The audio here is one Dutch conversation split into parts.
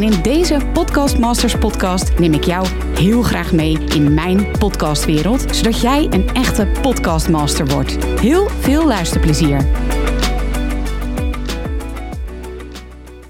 En in deze Podcast Masters podcast neem ik jou heel graag mee in mijn podcastwereld, zodat jij een echte podcastmaster wordt. Heel veel luisterplezier.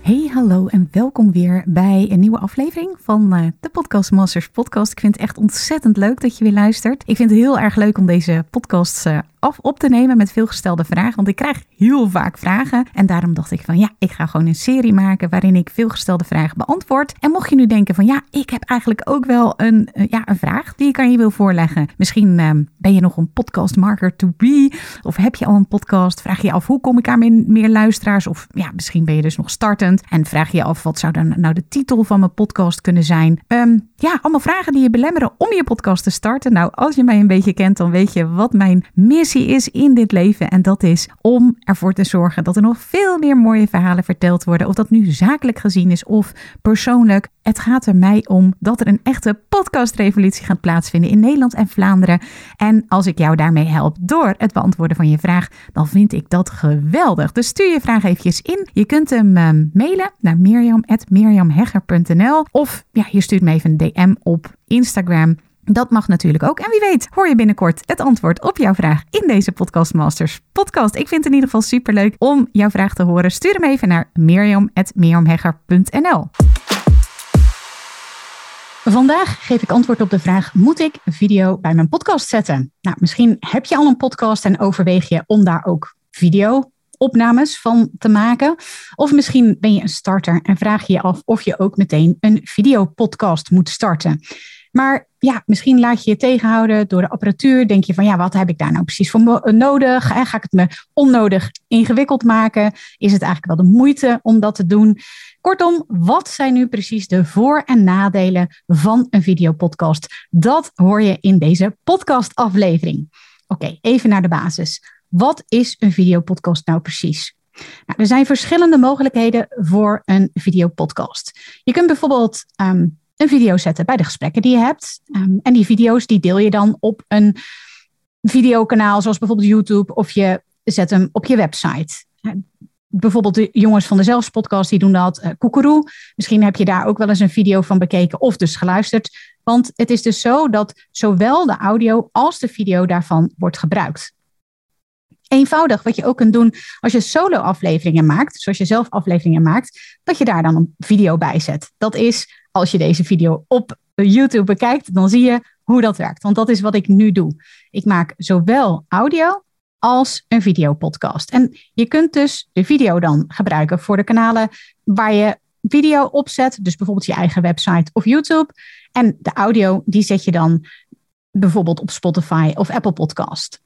Hey, hallo en welkom weer bij een nieuwe aflevering van uh, de Podcast Masters podcast. Ik vind het echt ontzettend leuk dat je weer luistert. Ik vind het heel erg leuk om deze podcast uh, af op te nemen met veelgestelde vragen. Want ik krijg heel vaak vragen. En daarom dacht ik van ja, ik ga gewoon een serie maken waarin ik veelgestelde vragen beantwoord. En mocht je nu denken van ja, ik heb eigenlijk ook wel een, uh, ja, een vraag die ik aan je wil voorleggen. Misschien uh, ben je nog een podcast marker to be. Of heb je al een podcast? Vraag je af hoe kom ik aan meer, luisteraars? Of ja, misschien ben je dus nog startend. En vraag je af wat zou dan nou de titel van mijn podcast kunnen zijn? Um, ja, allemaal vragen die je belemmeren om je podcast te starten. Nou, als je mij een beetje kent, dan weet je wat mijn is in dit leven. En dat is om ervoor te zorgen dat er nog veel meer mooie verhalen verteld worden. Of dat nu zakelijk gezien is of persoonlijk. Het gaat er mij om dat er een echte podcastrevolutie gaat plaatsvinden in Nederland en Vlaanderen. En als ik jou daarmee help door het beantwoorden van je vraag, dan vind ik dat geweldig. Dus stuur je vraag eventjes in. Je kunt hem uh, mailen naar mirjam.mirjamhegger.nl of ja, je stuurt me even een DM op Instagram. Dat mag natuurlijk ook. En wie weet, hoor je binnenkort het antwoord op jouw vraag in deze Podcast Masters podcast. Ik vind het in ieder geval superleuk om jouw vraag te horen. Stuur hem even naar mirjam.mirjamhegger.nl. Vandaag geef ik antwoord op de vraag: moet ik video bij mijn podcast zetten? Nou, misschien heb je al een podcast en overweeg je om daar ook video opnames van te maken. Of misschien ben je een starter en vraag je je af of je ook meteen een videopodcast moet starten. Maar ja, misschien laat je je tegenhouden door de apparatuur. Denk je van ja, wat heb ik daar nou precies voor nodig? Ga ik het me onnodig ingewikkeld maken? Is het eigenlijk wel de moeite om dat te doen? Kortom, wat zijn nu precies de voor- en nadelen van een videopodcast? Dat hoor je in deze podcastaflevering. Oké, even naar de basis. Wat is een videopodcast nou precies? Nou, er zijn verschillende mogelijkheden voor een videopodcast. Je kunt bijvoorbeeld um, een video zetten bij de gesprekken die je hebt. Um, en die video's die deel je dan op een videokanaal, zoals bijvoorbeeld YouTube, of je zet hem op je website. Bijvoorbeeld de jongens van de Zelfs podcast, die doen dat. Uh, misschien heb je daar ook wel eens een video van bekeken of dus geluisterd. Want het is dus zo dat zowel de audio als de video daarvan wordt gebruikt. Eenvoudig, wat je ook kunt doen als je solo-afleveringen maakt, zoals je zelf afleveringen maakt, dat je daar dan een video bij zet. Dat is, als je deze video op YouTube bekijkt, dan zie je hoe dat werkt. Want dat is wat ik nu doe. Ik maak zowel audio als een videopodcast. En je kunt dus de video dan gebruiken voor de kanalen waar je video opzet, dus bijvoorbeeld je eigen website of YouTube. En de audio, die zet je dan bijvoorbeeld op Spotify of Apple Podcast.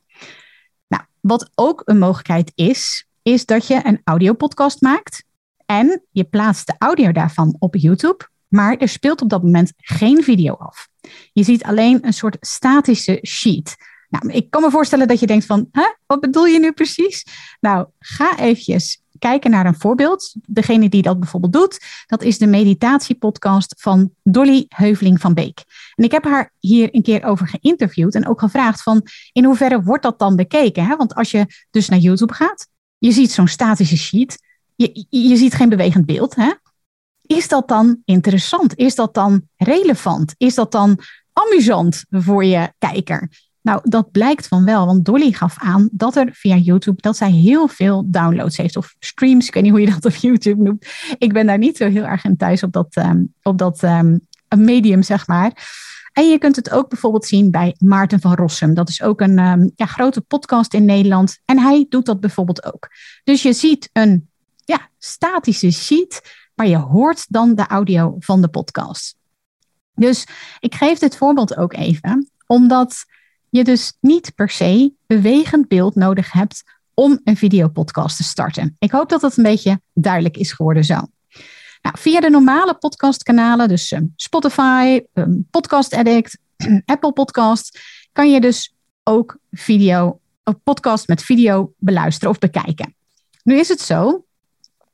Nou, wat ook een mogelijkheid is, is dat je een audiopodcast maakt en je plaatst de audio daarvan op YouTube, maar er speelt op dat moment geen video af. Je ziet alleen een soort statische sheet. Nou, ik kan me voorstellen dat je denkt van, hè, wat bedoel je nu precies? Nou, ga eventjes kijken naar een voorbeeld. Degene die dat bijvoorbeeld doet, dat is de meditatiepodcast van Dolly Heuveling van Beek. En ik heb haar hier een keer over geïnterviewd en ook gevraagd van in hoeverre wordt dat dan bekeken? Hè? Want als je dus naar YouTube gaat, je ziet zo'n statische sheet, je, je ziet geen bewegend beeld. Hè? Is dat dan interessant? Is dat dan relevant? Is dat dan amusant voor je kijker? Nou, dat blijkt van wel, want Dolly gaf aan dat er via YouTube dat zij heel veel downloads heeft of streams. Ik weet niet hoe je dat op YouTube noemt. Ik ben daar niet zo heel erg in thuis op dat, um, op dat um, medium, zeg maar. En je kunt het ook bijvoorbeeld zien bij Maarten van Rossum. Dat is ook een um, ja, grote podcast in Nederland. En hij doet dat bijvoorbeeld ook. Dus je ziet een ja, statische sheet, maar je hoort dan de audio van de podcast. Dus ik geef dit voorbeeld ook even, omdat je dus niet per se bewegend beeld nodig hebt om een videopodcast te starten. Ik hoop dat dat een beetje duidelijk is geworden zo. Nou, via de normale podcastkanalen, dus um, Spotify, um, Podcast Addict, Apple Podcast, kan je dus ook video een podcast met video beluisteren of bekijken. Nu is het zo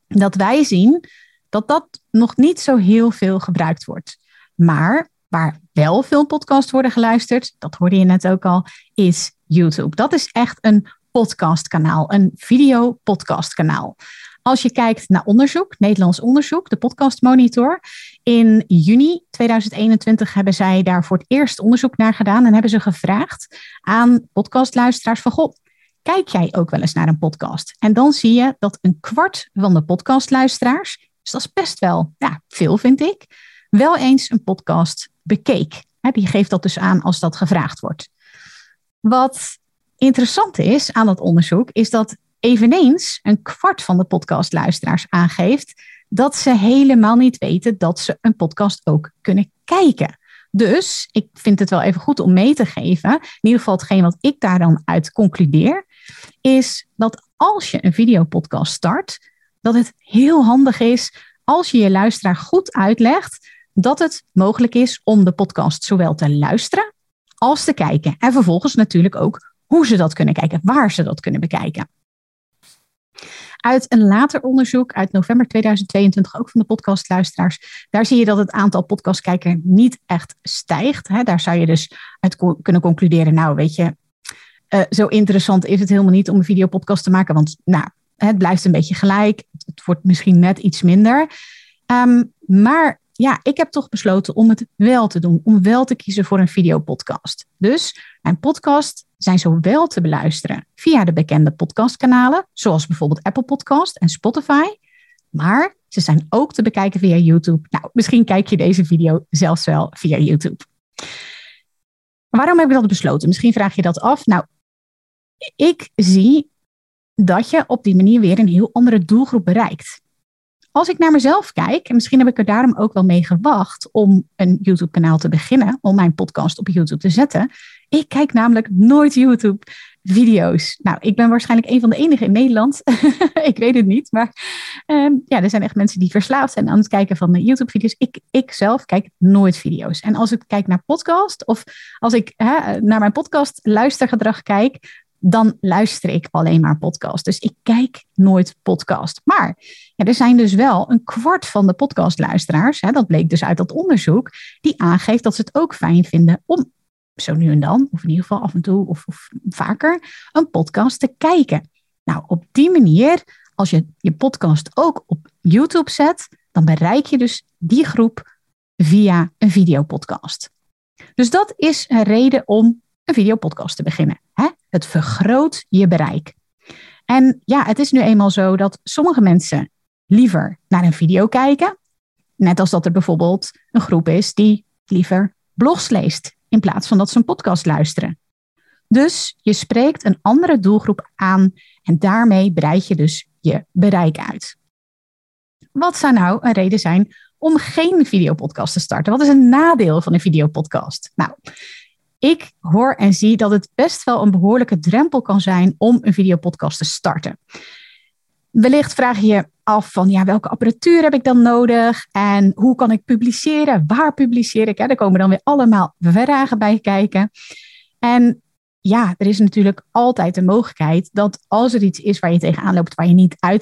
dat wij zien dat dat nog niet zo heel veel gebruikt wordt. Maar waar wel veel podcasts worden geluisterd, dat hoorde je net ook al, is YouTube. Dat is echt een podcastkanaal, een video-podcastkanaal. Als je kijkt naar onderzoek, Nederlands onderzoek, de Podcast Monitor. In juni 2021 hebben zij daar voor het eerst onderzoek naar gedaan en hebben ze gevraagd aan podcastluisteraars van goh, kijk jij ook wel eens naar een podcast? En dan zie je dat een kwart van de podcastluisteraars, dus dat is best wel ja, veel vind ik, wel eens een podcast bekeek. Die geeft dat dus aan als dat gevraagd wordt. Wat interessant is aan dat onderzoek, is dat eveneens een kwart van de podcastluisteraars aangeeft dat ze helemaal niet weten dat ze een podcast ook kunnen kijken. Dus ik vind het wel even goed om mee te geven, in ieder geval hetgeen wat ik daar dan uit concludeer, is dat als je een videopodcast start, dat het heel handig is als je je luisteraar goed uitlegt dat het mogelijk is om de podcast zowel te luisteren als te kijken. En vervolgens natuurlijk ook hoe ze dat kunnen kijken, waar ze dat kunnen bekijken. Uit een later onderzoek uit november 2022, ook van de podcastluisteraars, daar zie je dat het aantal podcastkijkers niet echt stijgt. Daar zou je dus uit kunnen concluderen, nou weet je, uh, zo interessant is het helemaal niet om een videopodcast te maken, want nou, het blijft een beetje gelijk. Het wordt misschien net iets minder. Um, maar ja, ik heb toch besloten om het wel te doen, om wel te kiezen voor een videopodcast. Dus mijn podcast zijn zowel te beluisteren via de bekende podcastkanalen, zoals bijvoorbeeld Apple Podcast en Spotify, maar ze zijn ook te bekijken via YouTube. Nou, misschien kijk je deze video zelfs wel via YouTube. Waarom heb ik dat besloten? Misschien vraag je dat af. Nou, ik zie dat je op die manier weer een heel andere doelgroep bereikt als ik naar mezelf kijk, en misschien heb ik er daarom ook wel mee gewacht om een YouTube-kanaal te beginnen, om mijn podcast op YouTube te zetten. Ik kijk namelijk nooit YouTube-video's. Nou, ik ben waarschijnlijk een van de enigen in Nederland. ik weet het niet, maar ehm, ja, er zijn echt mensen die verslaafd zijn aan het kijken van YouTube-video's. Ik, ik zelf kijk nooit video's. En als ik kijk naar podcast of als ik hè, naar mijn podcast luistergedrag kijk, dan luister ik alleen maar podcast. Dus ik kijk nooit podcast. Maar ja, er zijn dus wel een kwart van de podcastluisteraars, hè, dat bleek dus uit dat onderzoek, die aangeeft dat ze het ook fijn vinden om zo nu en dan, of in ieder geval af en toe of, of vaker, een podcast te kijken. Nou, op die manier, als je je podcast ook op YouTube zet, dan bereik je dus die groep via een videopodcast. Dus dat is een reden om een videopodcast te beginnen. Hè? Het vergroot je bereik. En ja, het is nu eenmaal zo dat sommige mensen liever naar een video kijken. Net als dat er bijvoorbeeld een groep is die liever blogs leest in plaats van dat ze een podcast luisteren. Dus je spreekt een andere doelgroep aan en daarmee breid je dus je bereik uit. Wat zou nou een reden zijn om geen videopodcast te starten? Wat is een nadeel van een videopodcast? Nou, ik hoor en zie dat het best wel een behoorlijke drempel kan zijn om een videopodcast te starten. Wellicht vraag je je af van ja, welke apparatuur heb ik dan nodig en hoe kan ik publiceren? Waar publiceer ik? Daar komen dan weer allemaal vragen bij kijken. En ja, er is natuurlijk altijd de mogelijkheid dat als er iets is waar je tegenaan loopt, waar je niet, eh,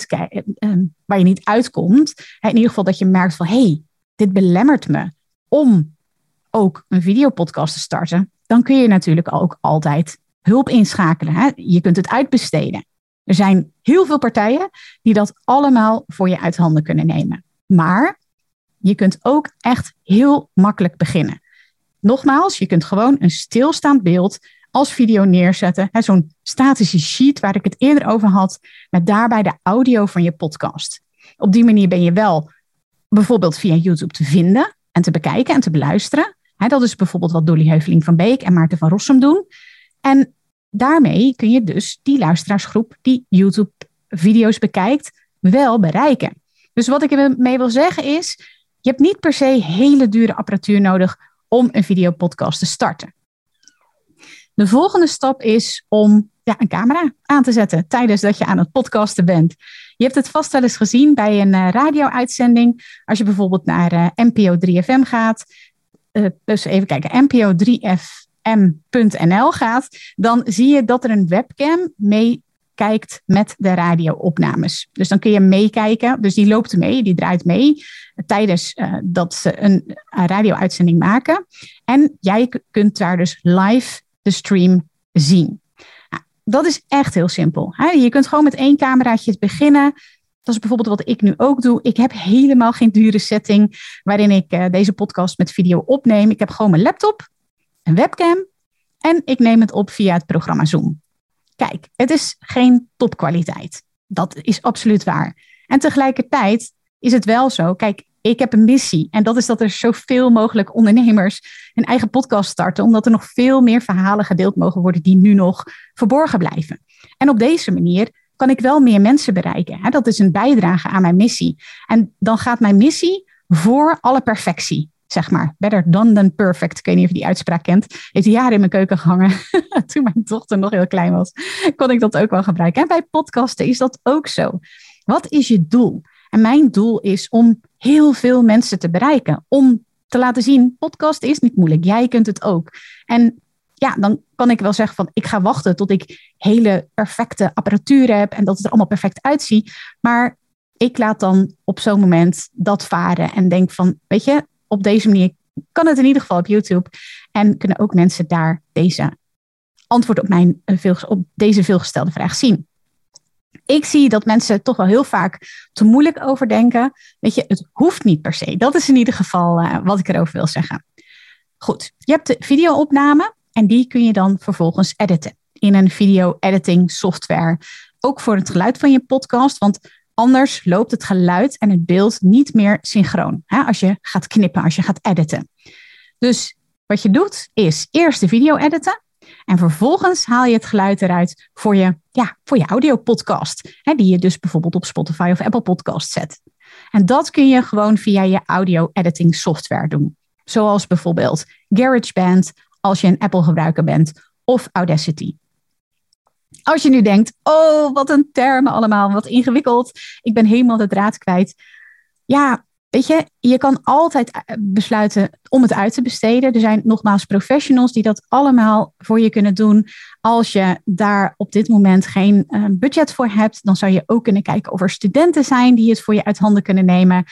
eh, waar je niet uitkomt, in ieder geval dat je merkt van hé, hey, dit belemmert me om ook een videopodcast te starten, dan kun je natuurlijk ook altijd hulp inschakelen. Hè? Je kunt het uitbesteden. Er zijn heel veel partijen die dat allemaal voor je uit handen kunnen nemen. Maar je kunt ook echt heel makkelijk beginnen. Nogmaals, je kunt gewoon een stilstaand beeld als video neerzetten. Zo'n statische sheet waar ik het eerder over had, met daarbij de audio van je podcast. Op die manier ben je wel bijvoorbeeld via YouTube te vinden en te bekijken en te beluisteren dat is bijvoorbeeld wat Dolly Heuveling van Beek en Maarten van Rossum doen. En daarmee kun je dus die luisteraarsgroep die YouTube-video's bekijkt, wel bereiken. Dus wat ik ermee wil zeggen is, je hebt niet per se hele dure apparatuur nodig om een videopodcast te starten. De volgende stap is om ja, een camera aan te zetten tijdens dat je aan het podcasten bent. Je hebt het vast wel eens gezien bij een uh, radio-uitzending. Als je bijvoorbeeld naar uh, NPO 3FM gaat, dus even kijken, NPO 3FM fm.nl gaat, dan zie je dat er een webcam meekijkt met de radioopnames. Dus dan kun je meekijken. Dus die loopt mee, die draait mee tijdens uh, dat ze een radio-uitzending maken. En jij kunt daar dus live de stream zien. Nou, dat is echt heel simpel. Je kunt gewoon met één cameraatje beginnen. Dat is bijvoorbeeld wat ik nu ook doe. Ik heb helemaal geen dure setting waarin ik uh, deze podcast met video opneem. Ik heb gewoon mijn laptop, een webcam en ik neem het op via het programma Zoom. Kijk, het is geen topkwaliteit. Dat is absoluut waar. En tegelijkertijd is het wel zo. Kijk, ik heb een missie. En dat is dat er zoveel mogelijk ondernemers een eigen podcast starten. Omdat er nog veel meer verhalen gedeeld mogen worden die nu nog verborgen blijven. En op deze manier kan ik wel meer mensen bereiken. Dat is een bijdrage aan mijn missie. En dan gaat mijn missie voor alle perfectie. Zeg maar, better done than perfect. Ik weet niet of je die uitspraak kent. Heeft jaren in mijn keuken gehangen. Toen mijn dochter nog heel klein was, kon ik dat ook wel gebruiken. En bij podcasten is dat ook zo. Wat is je doel? En mijn doel is om heel veel mensen te bereiken. Om te laten zien, podcast is niet moeilijk. Jij kunt het ook. En ja, dan kan ik wel zeggen van ik ga wachten tot ik hele perfecte apparatuur heb en dat het er allemaal perfect uitziet. Maar ik laat dan op zo'n moment dat varen en denk van, weet je, op deze manier kan het in ieder geval op YouTube. En kunnen ook mensen daar deze antwoord op, mijn, eh, op deze veelgestelde vraag zien. Ik zie dat mensen toch wel heel vaak te moeilijk over denken. Weet je, het hoeft niet per se. Dat is in ieder geval uh, wat ik erover wil zeggen. Goed, je hebt de videoopname en die kun je dan vervolgens editen in een video editing software. Ook voor het geluid van je podcast, want anders loopt het geluid en het beeld niet meer synchroon. Hè, als je gaat knippen, als je gaat editen. Dus wat je doet is eerst de video editen. En vervolgens haal je het geluid eruit voor je, ja, voor je audio-podcast. Hè, die je dus bijvoorbeeld op Spotify of Apple Podcast zet. En dat kun je gewoon via je audio-editing software doen. Zoals bijvoorbeeld GarageBand, als je een Apple-gebruiker bent, of Audacity. Als je nu denkt, oh, wat een termen allemaal, wat ingewikkeld. Ik ben helemaal de draad kwijt. Ja, weet je, je kan altijd eh, besluiten om het uit te besteden. Er zijn nogmaals professionals die dat allemaal voor je kunnen doen. Als je daar op dit moment geen uh, budget voor hebt, dan zou je ook kunnen kijken of er studenten zijn die het voor je uit handen kunnen nemen.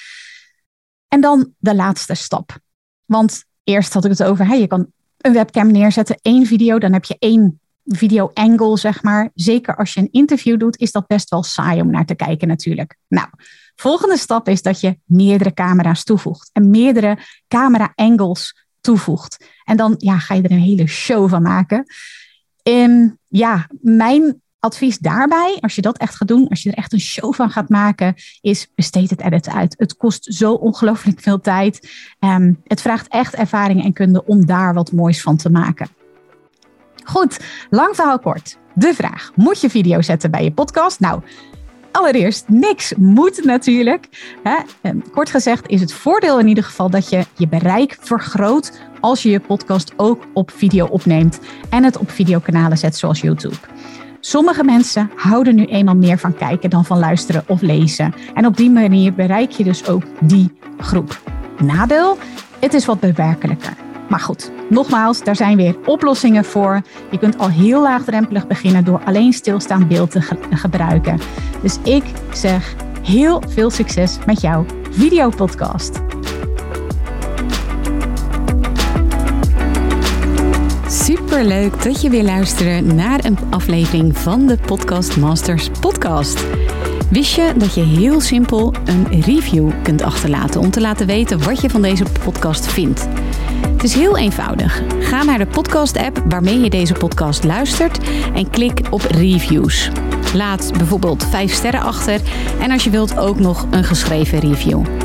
En dan de laatste stap. Want eerst had ik het over, hè, je kan een webcam neerzetten, één video, dan heb je één video angle, zeg maar. Zeker als je een interview doet, is dat best wel saai om naar te kijken natuurlijk. Nou, volgende stap is dat je meerdere camera's toevoegt en meerdere camera angles toevoegt. En dan ja, ga je er een hele show van maken. En ja, mijn advies daarbij, als je dat echt gaat doen, als je er echt een show van gaat maken, is besteed het edit uit. Het kost zo ongelooflijk veel tijd. Um, het vraagt echt ervaring en kunde om daar wat moois van te maken. Goed, lang verhaal kort. De vraag: moet je video zetten bij je podcast? Nou, allereerst niks moet natuurlijk. Ehm, kort gezegd is het voordeel in ieder geval dat je je bereik vergroot als je je podcast ook op video opneemt en het op videokanalen zet zoals YouTube. Sommige mensen houden nu eenmaal meer van kijken dan van luisteren of lezen. En op die manier bereik je dus ook die groep. Nadeel? Het is wat bewerkelijker. Maar goed, nogmaals, daar zijn weer oplossingen voor. Je kunt al heel laagdrempelig beginnen door alleen stilstaand beeld te gebruiken. Dus ik zeg heel veel succes met jouw videopodcast. Leuk dat je weer luistert naar een aflevering van de Podcast Masters podcast. Wist je dat je heel simpel een review kunt achterlaten om te laten weten wat je van deze podcast vindt? Het is heel eenvoudig. Ga naar de podcast-app waarmee je deze podcast luistert en klik op reviews. Laat bijvoorbeeld 5 sterren achter en als je wilt ook nog een geschreven review.